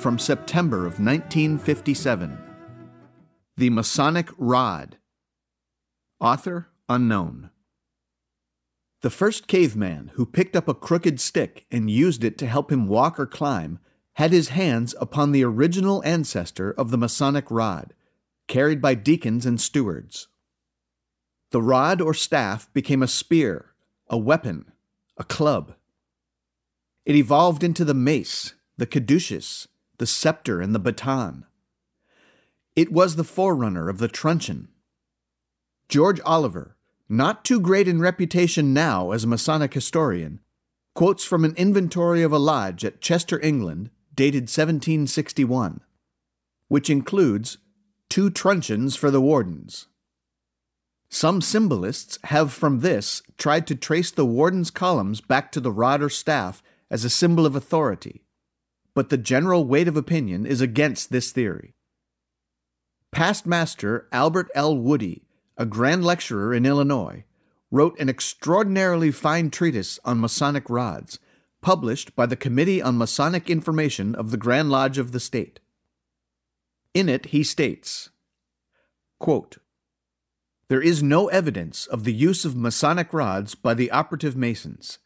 from September of 1957. The Masonic Rod. Author unknown. The first caveman who picked up a crooked stick and used it to help him walk or climb had his hands upon the original ancestor of the Masonic rod, carried by deacons and stewards. The rod or staff became a spear, a weapon, a club. It evolved into the mace, the caduceus, the scepter, and the baton. It was the forerunner of the truncheon. George Oliver, not too great in reputation now as a Masonic historian, quotes from an inventory of a lodge at Chester, England, dated 1761, which includes two truncheons for the wardens. Some symbolists have from this tried to trace the warden's columns back to the rod or staff as a symbol of authority, but the general weight of opinion is against this theory. Past Master Albert L. Woody, a grand lecturer in Illinois, wrote an extraordinarily fine treatise on Masonic rods published by the Committee on Masonic Information of the Grand Lodge of the State. In it, he states quote, There is no evidence of the use of Masonic rods by the operative Masons.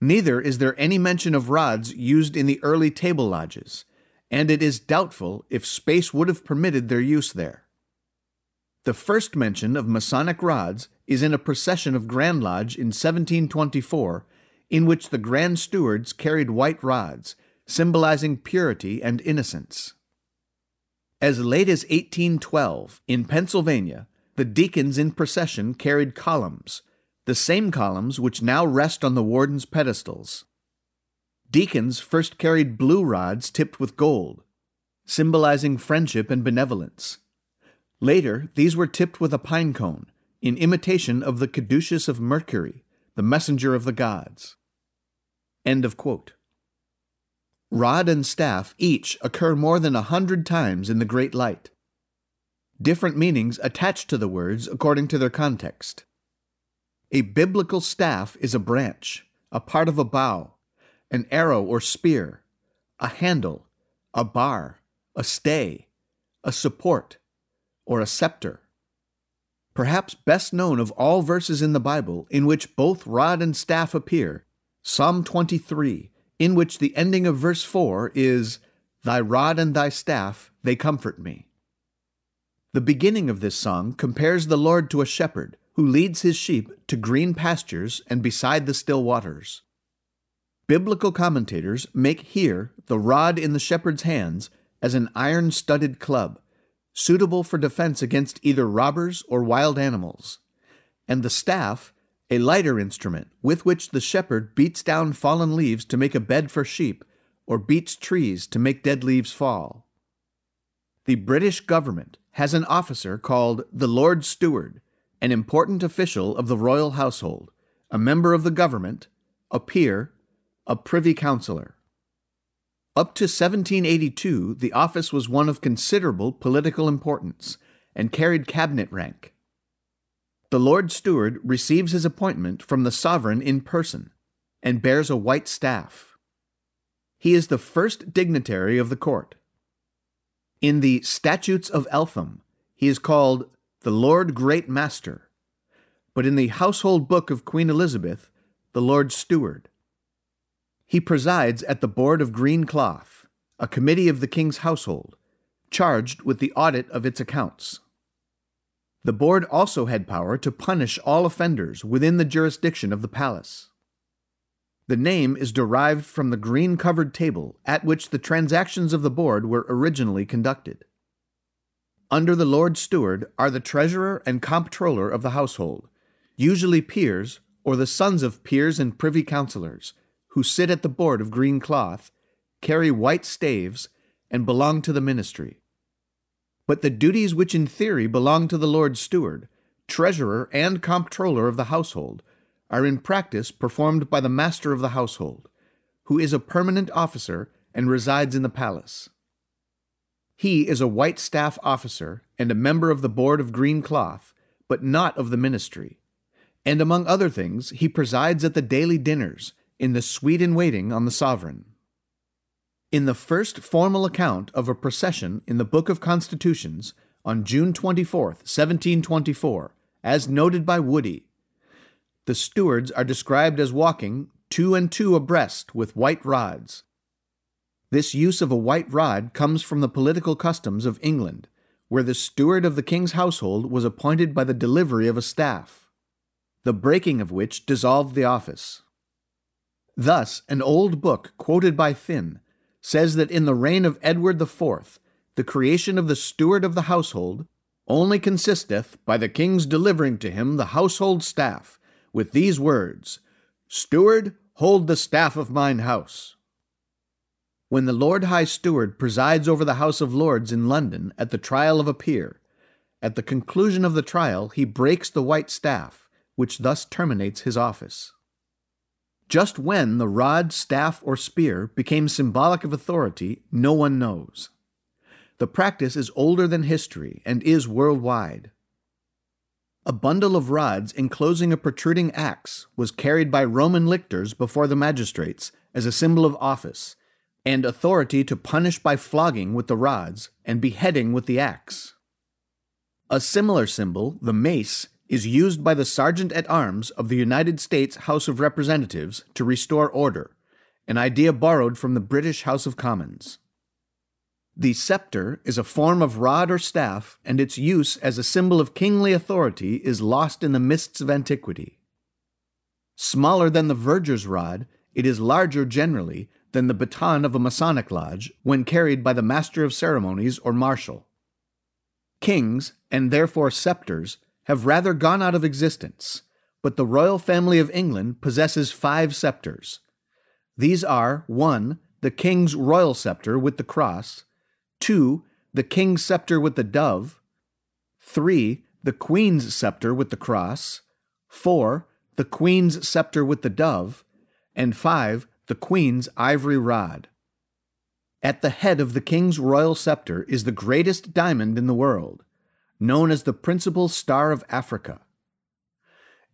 Neither is there any mention of rods used in the early table lodges, and it is doubtful if space would have permitted their use there. The first mention of Masonic rods is in a procession of Grand Lodge in 1724 in which the grand stewards carried white rods, symbolizing purity and innocence. As late as 1812, in Pennsylvania, the deacons in procession carried columns, the same columns which now rest on the warden's pedestals. Deacons first carried blue rods tipped with gold, symbolizing friendship and benevolence. Later, these were tipped with a pine cone, in imitation of the caduceus of Mercury, the messenger of the gods. End of quote. Rod and staff each occur more than a hundred times in the Great Light. Different meanings attached to the words according to their context. A biblical staff is a branch, a part of a bow, an arrow or spear, a handle, a bar, a stay, a support, or a scepter. Perhaps best known of all verses in the Bible in which both rod and staff appear Psalm 23, in which the ending of verse 4 is, Thy rod and thy staff, they comfort me. The beginning of this song compares the Lord to a shepherd who leads his sheep to green pastures and beside the still waters. Biblical commentators make here the rod in the shepherd's hands as an iron studded club, suitable for defense against either robbers or wild animals, and the staff a lighter instrument with which the shepherd beats down fallen leaves to make a bed for sheep, or beats trees to make dead leaves fall. The British government has an officer called the Lord Steward, an important official of the royal household, a member of the government, a peer, a privy councillor. Up to 1782, the office was one of considerable political importance and carried cabinet rank. The Lord Steward receives his appointment from the sovereign in person and bears a white staff. He is the first dignitary of the court. In the Statutes of Eltham, he is called the Lord Great Master, but in the Household Book of Queen Elizabeth, the Lord Steward. He presides at the Board of Green Cloth, a committee of the king's household, charged with the audit of its accounts. The board also had power to punish all offenders within the jurisdiction of the palace. The name is derived from the green covered table at which the transactions of the board were originally conducted. Under the Lord Steward are the treasurer and comptroller of the household, usually peers or the sons of peers and privy councillors, who sit at the board of green cloth, carry white staves, and belong to the ministry. But the duties which in theory belong to the Lord's steward, treasurer, and comptroller of the household are in practice performed by the master of the household, who is a permanent officer and resides in the palace. He is a white staff officer and a member of the board of green cloth, but not of the ministry. And among other things, he presides at the daily dinners in the suite in waiting on the sovereign. In the first formal account of a procession in the Book of Constitutions on June 24, 1724, as noted by Woody, the stewards are described as walking two and two abreast with white rods. This use of a white rod comes from the political customs of England, where the steward of the king's household was appointed by the delivery of a staff, the breaking of which dissolved the office. Thus, an old book quoted by Thynne says that in the reign of Edward IV, the creation of the steward of the household only consisteth by the king's delivering to him the household staff, with these words Steward, hold the staff of mine house. When the Lord High Steward presides over the House of Lords in London at the trial of a peer, at the conclusion of the trial he breaks the white staff, which thus terminates his office. Just when the rod, staff, or spear became symbolic of authority, no one knows. The practice is older than history and is worldwide. A bundle of rods enclosing a protruding axe was carried by Roman lictors before the magistrates as a symbol of office and authority to punish by flogging with the rods and beheading with the axe. A similar symbol, the mace, is used by the Sergeant at Arms of the United States House of Representatives to restore order, an idea borrowed from the British House of Commons. The scepter is a form of rod or staff, and its use as a symbol of kingly authority is lost in the mists of antiquity. Smaller than the verger's rod, it is larger generally than the baton of a Masonic lodge when carried by the master of ceremonies or marshal. Kings, and therefore scepters, have rather gone out of existence, but the royal family of England possesses five scepters. These are 1. The king's royal scepter with the cross, 2. The king's scepter with the dove, 3. The queen's scepter with the cross, 4. The queen's scepter with the dove, and 5. The queen's ivory rod. At the head of the king's royal scepter is the greatest diamond in the world known as the principal star of Africa.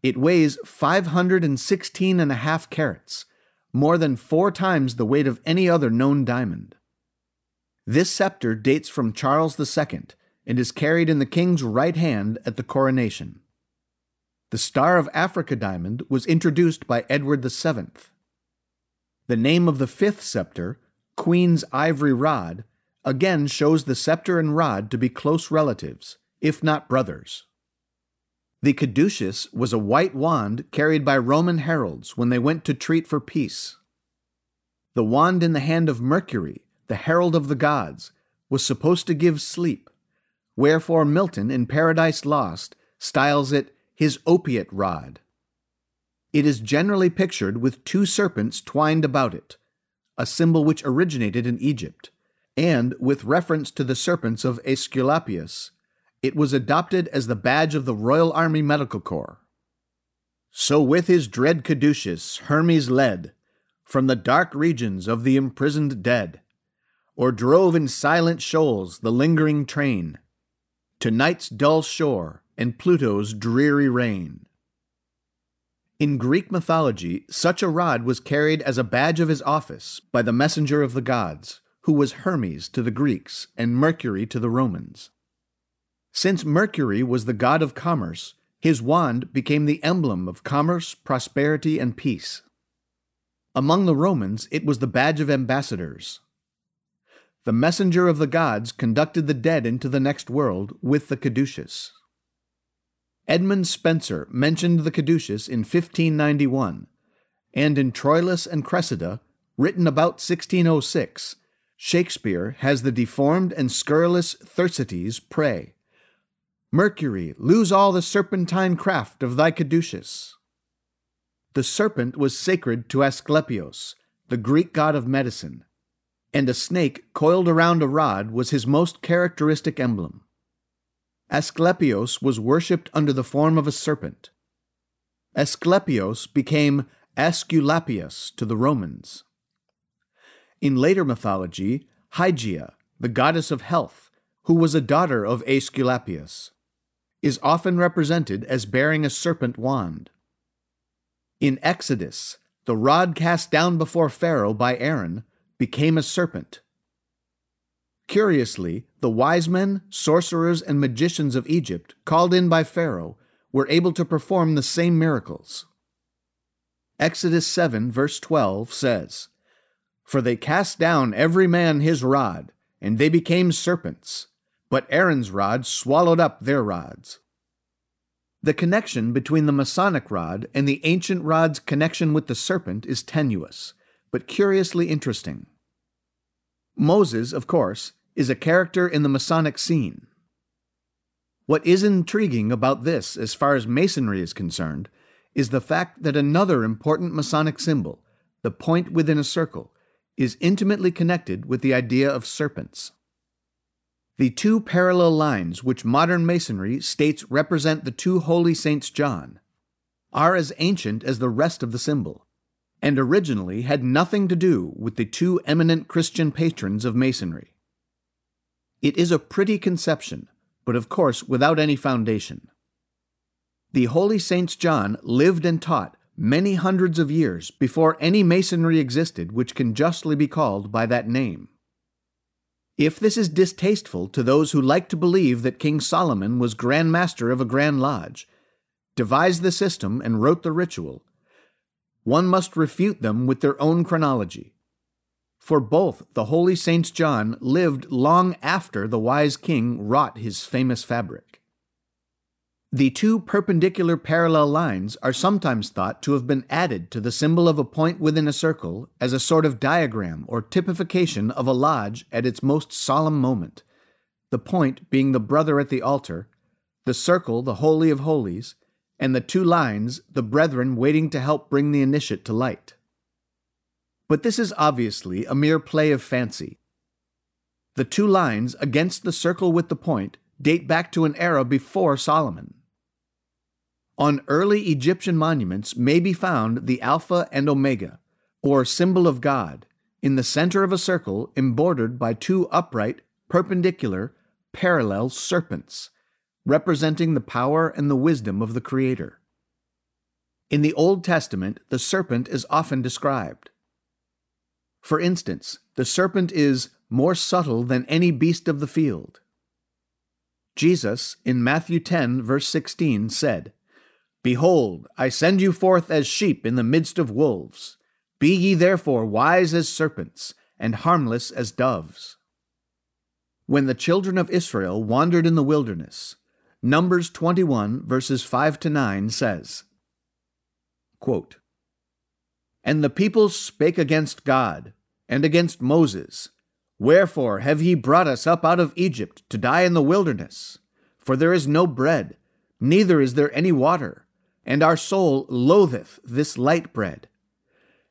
It weighs 516 and a half carats, more than four times the weight of any other known diamond. This scepter dates from Charles II and is carried in the king's right hand at the coronation. The Star of Africa diamond was introduced by Edward VII. The name of the fifth scepter, Queen's Ivory Rod, again shows the scepter and rod to be close relatives, if not brothers. The caduceus was a white wand carried by Roman heralds when they went to treat for peace. The wand in the hand of Mercury, the herald of the gods, was supposed to give sleep, wherefore Milton in Paradise Lost styles it his opiate rod. It is generally pictured with two serpents twined about it, a symbol which originated in Egypt, and with reference to the serpents of Aesculapius, it was adopted as the badge of the Royal Army Medical Corps. So with his dread caduceus Hermes led from the dark regions of the imprisoned dead, or drove in silent shoals the lingering train to night's dull shore and Pluto's dreary reign. In Greek mythology, such a rod was carried as a badge of his office by the messenger of the gods, who was Hermes to the Greeks and Mercury to the Romans. Since Mercury was the god of commerce, his wand became the emblem of commerce, prosperity, and peace. Among the Romans, it was the badge of ambassadors. The messenger of the gods conducted the dead into the next world with the caduceus. Edmund Spenser mentioned the caduceus in 1591, and in Troilus and Cressida, written about 1606, Shakespeare has the deformed and scurrilous Thersites pray. Mercury, lose all the serpentine craft of thy caduceus. The serpent was sacred to Asclepios, the Greek god of medicine. and a snake coiled around a rod was his most characteristic emblem. Asclepios was worshipped under the form of a serpent. Asclepios became Aesculapius to the Romans. In later mythology, Hygeia, the goddess of health, who was a daughter of Aesculapius, is often represented as bearing a serpent wand. In Exodus, the rod cast down before Pharaoh by Aaron became a serpent. Curiously, the wise men, sorcerers, and magicians of Egypt, called in by Pharaoh, were able to perform the same miracles. Exodus 7, verse 12 says, For they cast down every man his rod, and they became serpents, but Aaron's rod swallowed up their rods. The connection between the Masonic rod and the ancient rod's connection with the serpent is tenuous, but curiously interesting. Moses, of course, is a character in the Masonic scene. What is intriguing about this, as far as Masonry is concerned, is the fact that another important Masonic symbol, the point within a circle, is intimately connected with the idea of serpents. The two parallel lines which modern Masonry states represent the two holy saints John are as ancient as the rest of the symbol, and originally had nothing to do with the two eminent Christian patrons of Masonry. It is a pretty conception, but of course without any foundation. The holy Saints John lived and taught many hundreds of years before any Masonry existed which can justly be called by that name. If this is distasteful to those who like to believe that King Solomon was Grand Master of a Grand Lodge, devised the system, and wrote the ritual, one must refute them with their own chronology. For both the holy Saints John lived long after the wise king wrought his famous fabric. The two perpendicular parallel lines are sometimes thought to have been added to the symbol of a point within a circle as a sort of diagram or typification of a lodge at its most solemn moment, the point being the brother at the altar, the circle the Holy of Holies, and the two lines the brethren waiting to help bring the initiate to light. But this is obviously a mere play of fancy. The two lines against the circle with the point date back to an era before Solomon. On early Egyptian monuments may be found the Alpha and Omega, or symbol of God, in the center of a circle embordered by two upright, perpendicular, parallel serpents, representing the power and the wisdom of the Creator. In the Old Testament, the serpent is often described. For instance, the serpent is more subtle than any beast of the field. Jesus, in Matthew 10, verse 16, said, Behold, I send you forth as sheep in the midst of wolves. Be ye therefore wise as serpents, and harmless as doves. When the children of Israel wandered in the wilderness, Numbers 21, verses 5 to 9 says, quote, And the people spake against God, and against Moses, Wherefore have ye brought us up out of Egypt to die in the wilderness? For there is no bread, neither is there any water and our soul loatheth this light bread.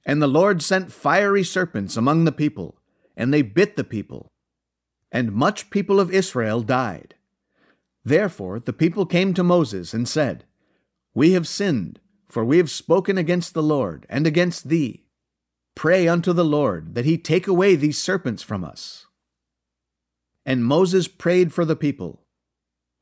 And the Lord sent fiery serpents among the people, and they bit the people. And much people of Israel died. Therefore the people came to Moses and said, We have sinned, for we have spoken against the Lord and against thee. Pray unto the Lord that he take away these serpents from us. And Moses prayed for the people.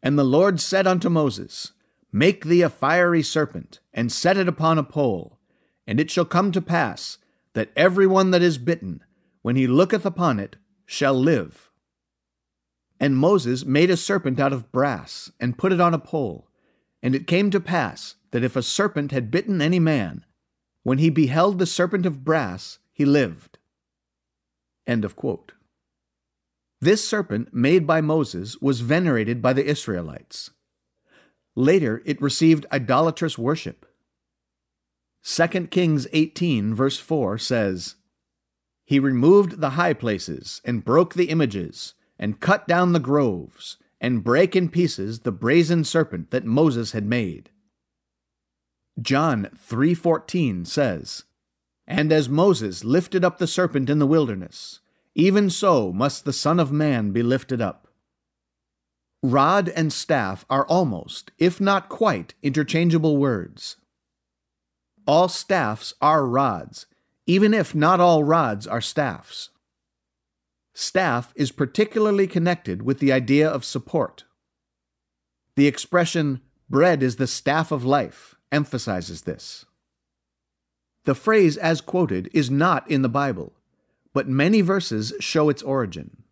And the Lord said unto Moses, Make thee a fiery serpent, and set it upon a pole. And it shall come to pass that every one that is bitten, when he looketh upon it, shall live. And Moses made a serpent out of brass, and put it on a pole. And it came to pass that if a serpent had bitten any man, when he beheld the serpent of brass, he lived. End of quote. This serpent, made by Moses, was venerated by the Israelites. Later, it received idolatrous worship. 2 Kings 18, verse 4 says, He removed the high places, and broke the images, and cut down the groves, and brake in pieces the brazen serpent that Moses had made. John 3:14 says, And as Moses lifted up the serpent in the wilderness, even so must the Son of Man be lifted up. Rod and staff are almost, if not quite, interchangeable words. All staffs are rods, even if not all rods are staffs. Staff is particularly connected with the idea of support. The expression, bread is the staff of life, emphasizes this. The phrase as quoted is not in the Bible, but many verses show its origin.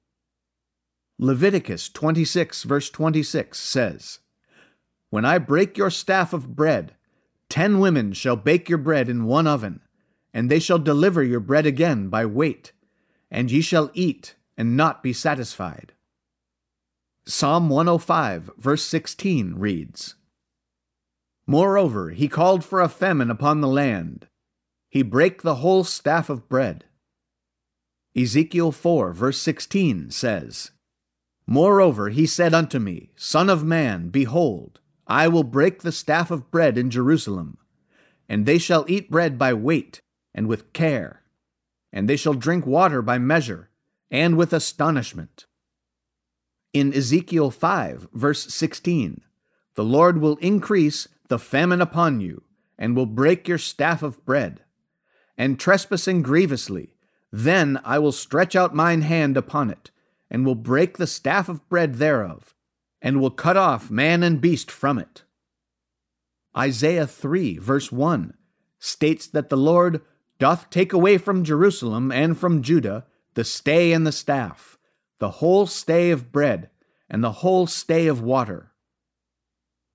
Leviticus 26, verse 26 says, When I break your staff of bread, ten women shall bake your bread in one oven, and they shall deliver your bread again by weight, and ye shall eat and not be satisfied. Psalm 105, verse 16 reads Moreover, he called for a famine upon the land. He brake the whole staff of bread. Ezekiel 4, verse 16 says, Moreover, he said unto me, Son of man, behold, I will break the staff of bread in Jerusalem, and they shall eat bread by weight and with care, and they shall drink water by measure and with astonishment. In Ezekiel 5, verse 16, the Lord will increase the famine upon you, and will break your staff of bread. And trespassing grievously, then I will stretch out mine hand upon it, and will break the staff of bread thereof, and will cut off man and beast from it. Isaiah 3, verse 1, states that the Lord doth take away from Jerusalem and from Judah the stay and the staff, the whole stay of bread, and the whole stay of water.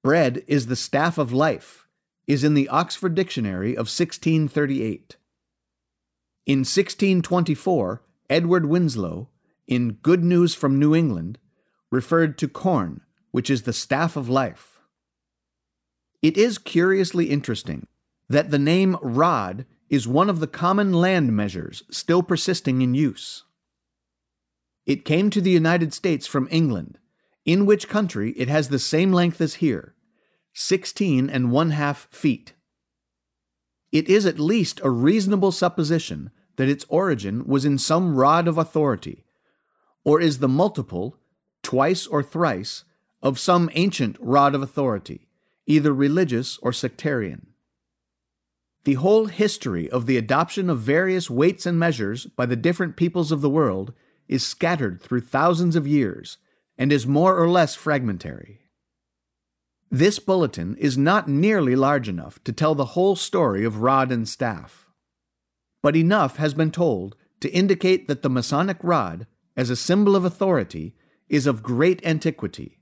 Bread is the staff of life, is in the Oxford Dictionary of 1638. In 1624, Edward Winslow, in Good News from New England, referred to corn, which is the staff of life. It is curiously interesting that the name rod is one of the common land measures still persisting in use. It came to the United States from England, in which country it has the same length as here, 16 and one half feet. It is at least a reasonable supposition that its origin was in some rod of authority, or is the multiple, twice or thrice, of some ancient rod of authority, either religious or sectarian. The whole history of the adoption of various weights and measures by the different peoples of the world is scattered through thousands of years and is more or less fragmentary. This bulletin is not nearly large enough to tell the whole story of rod and staff. But enough has been told to indicate that the Masonic rod, as a symbol of authority, is of great antiquity,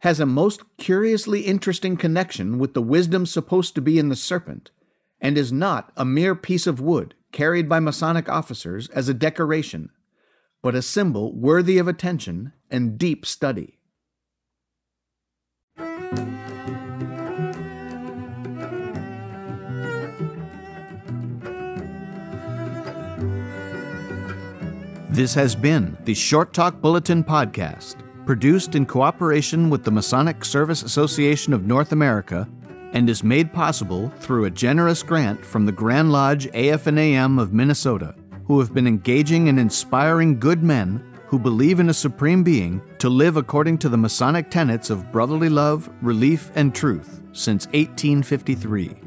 has a most curiously interesting connection with the wisdom supposed to be in the serpent, and is not a mere piece of wood carried by Masonic officers as a decoration, but a symbol worthy of attention and deep study. This has been the Short Talk Bulletin Podcast, produced in cooperation with the Masonic Service Association of North America and is made possible through a generous grant from the Grand Lodge AF&AM of Minnesota, who have been engaging and inspiring good men who believe in a supreme being to live according to the Masonic tenets of brotherly love, relief, and truth since 1853.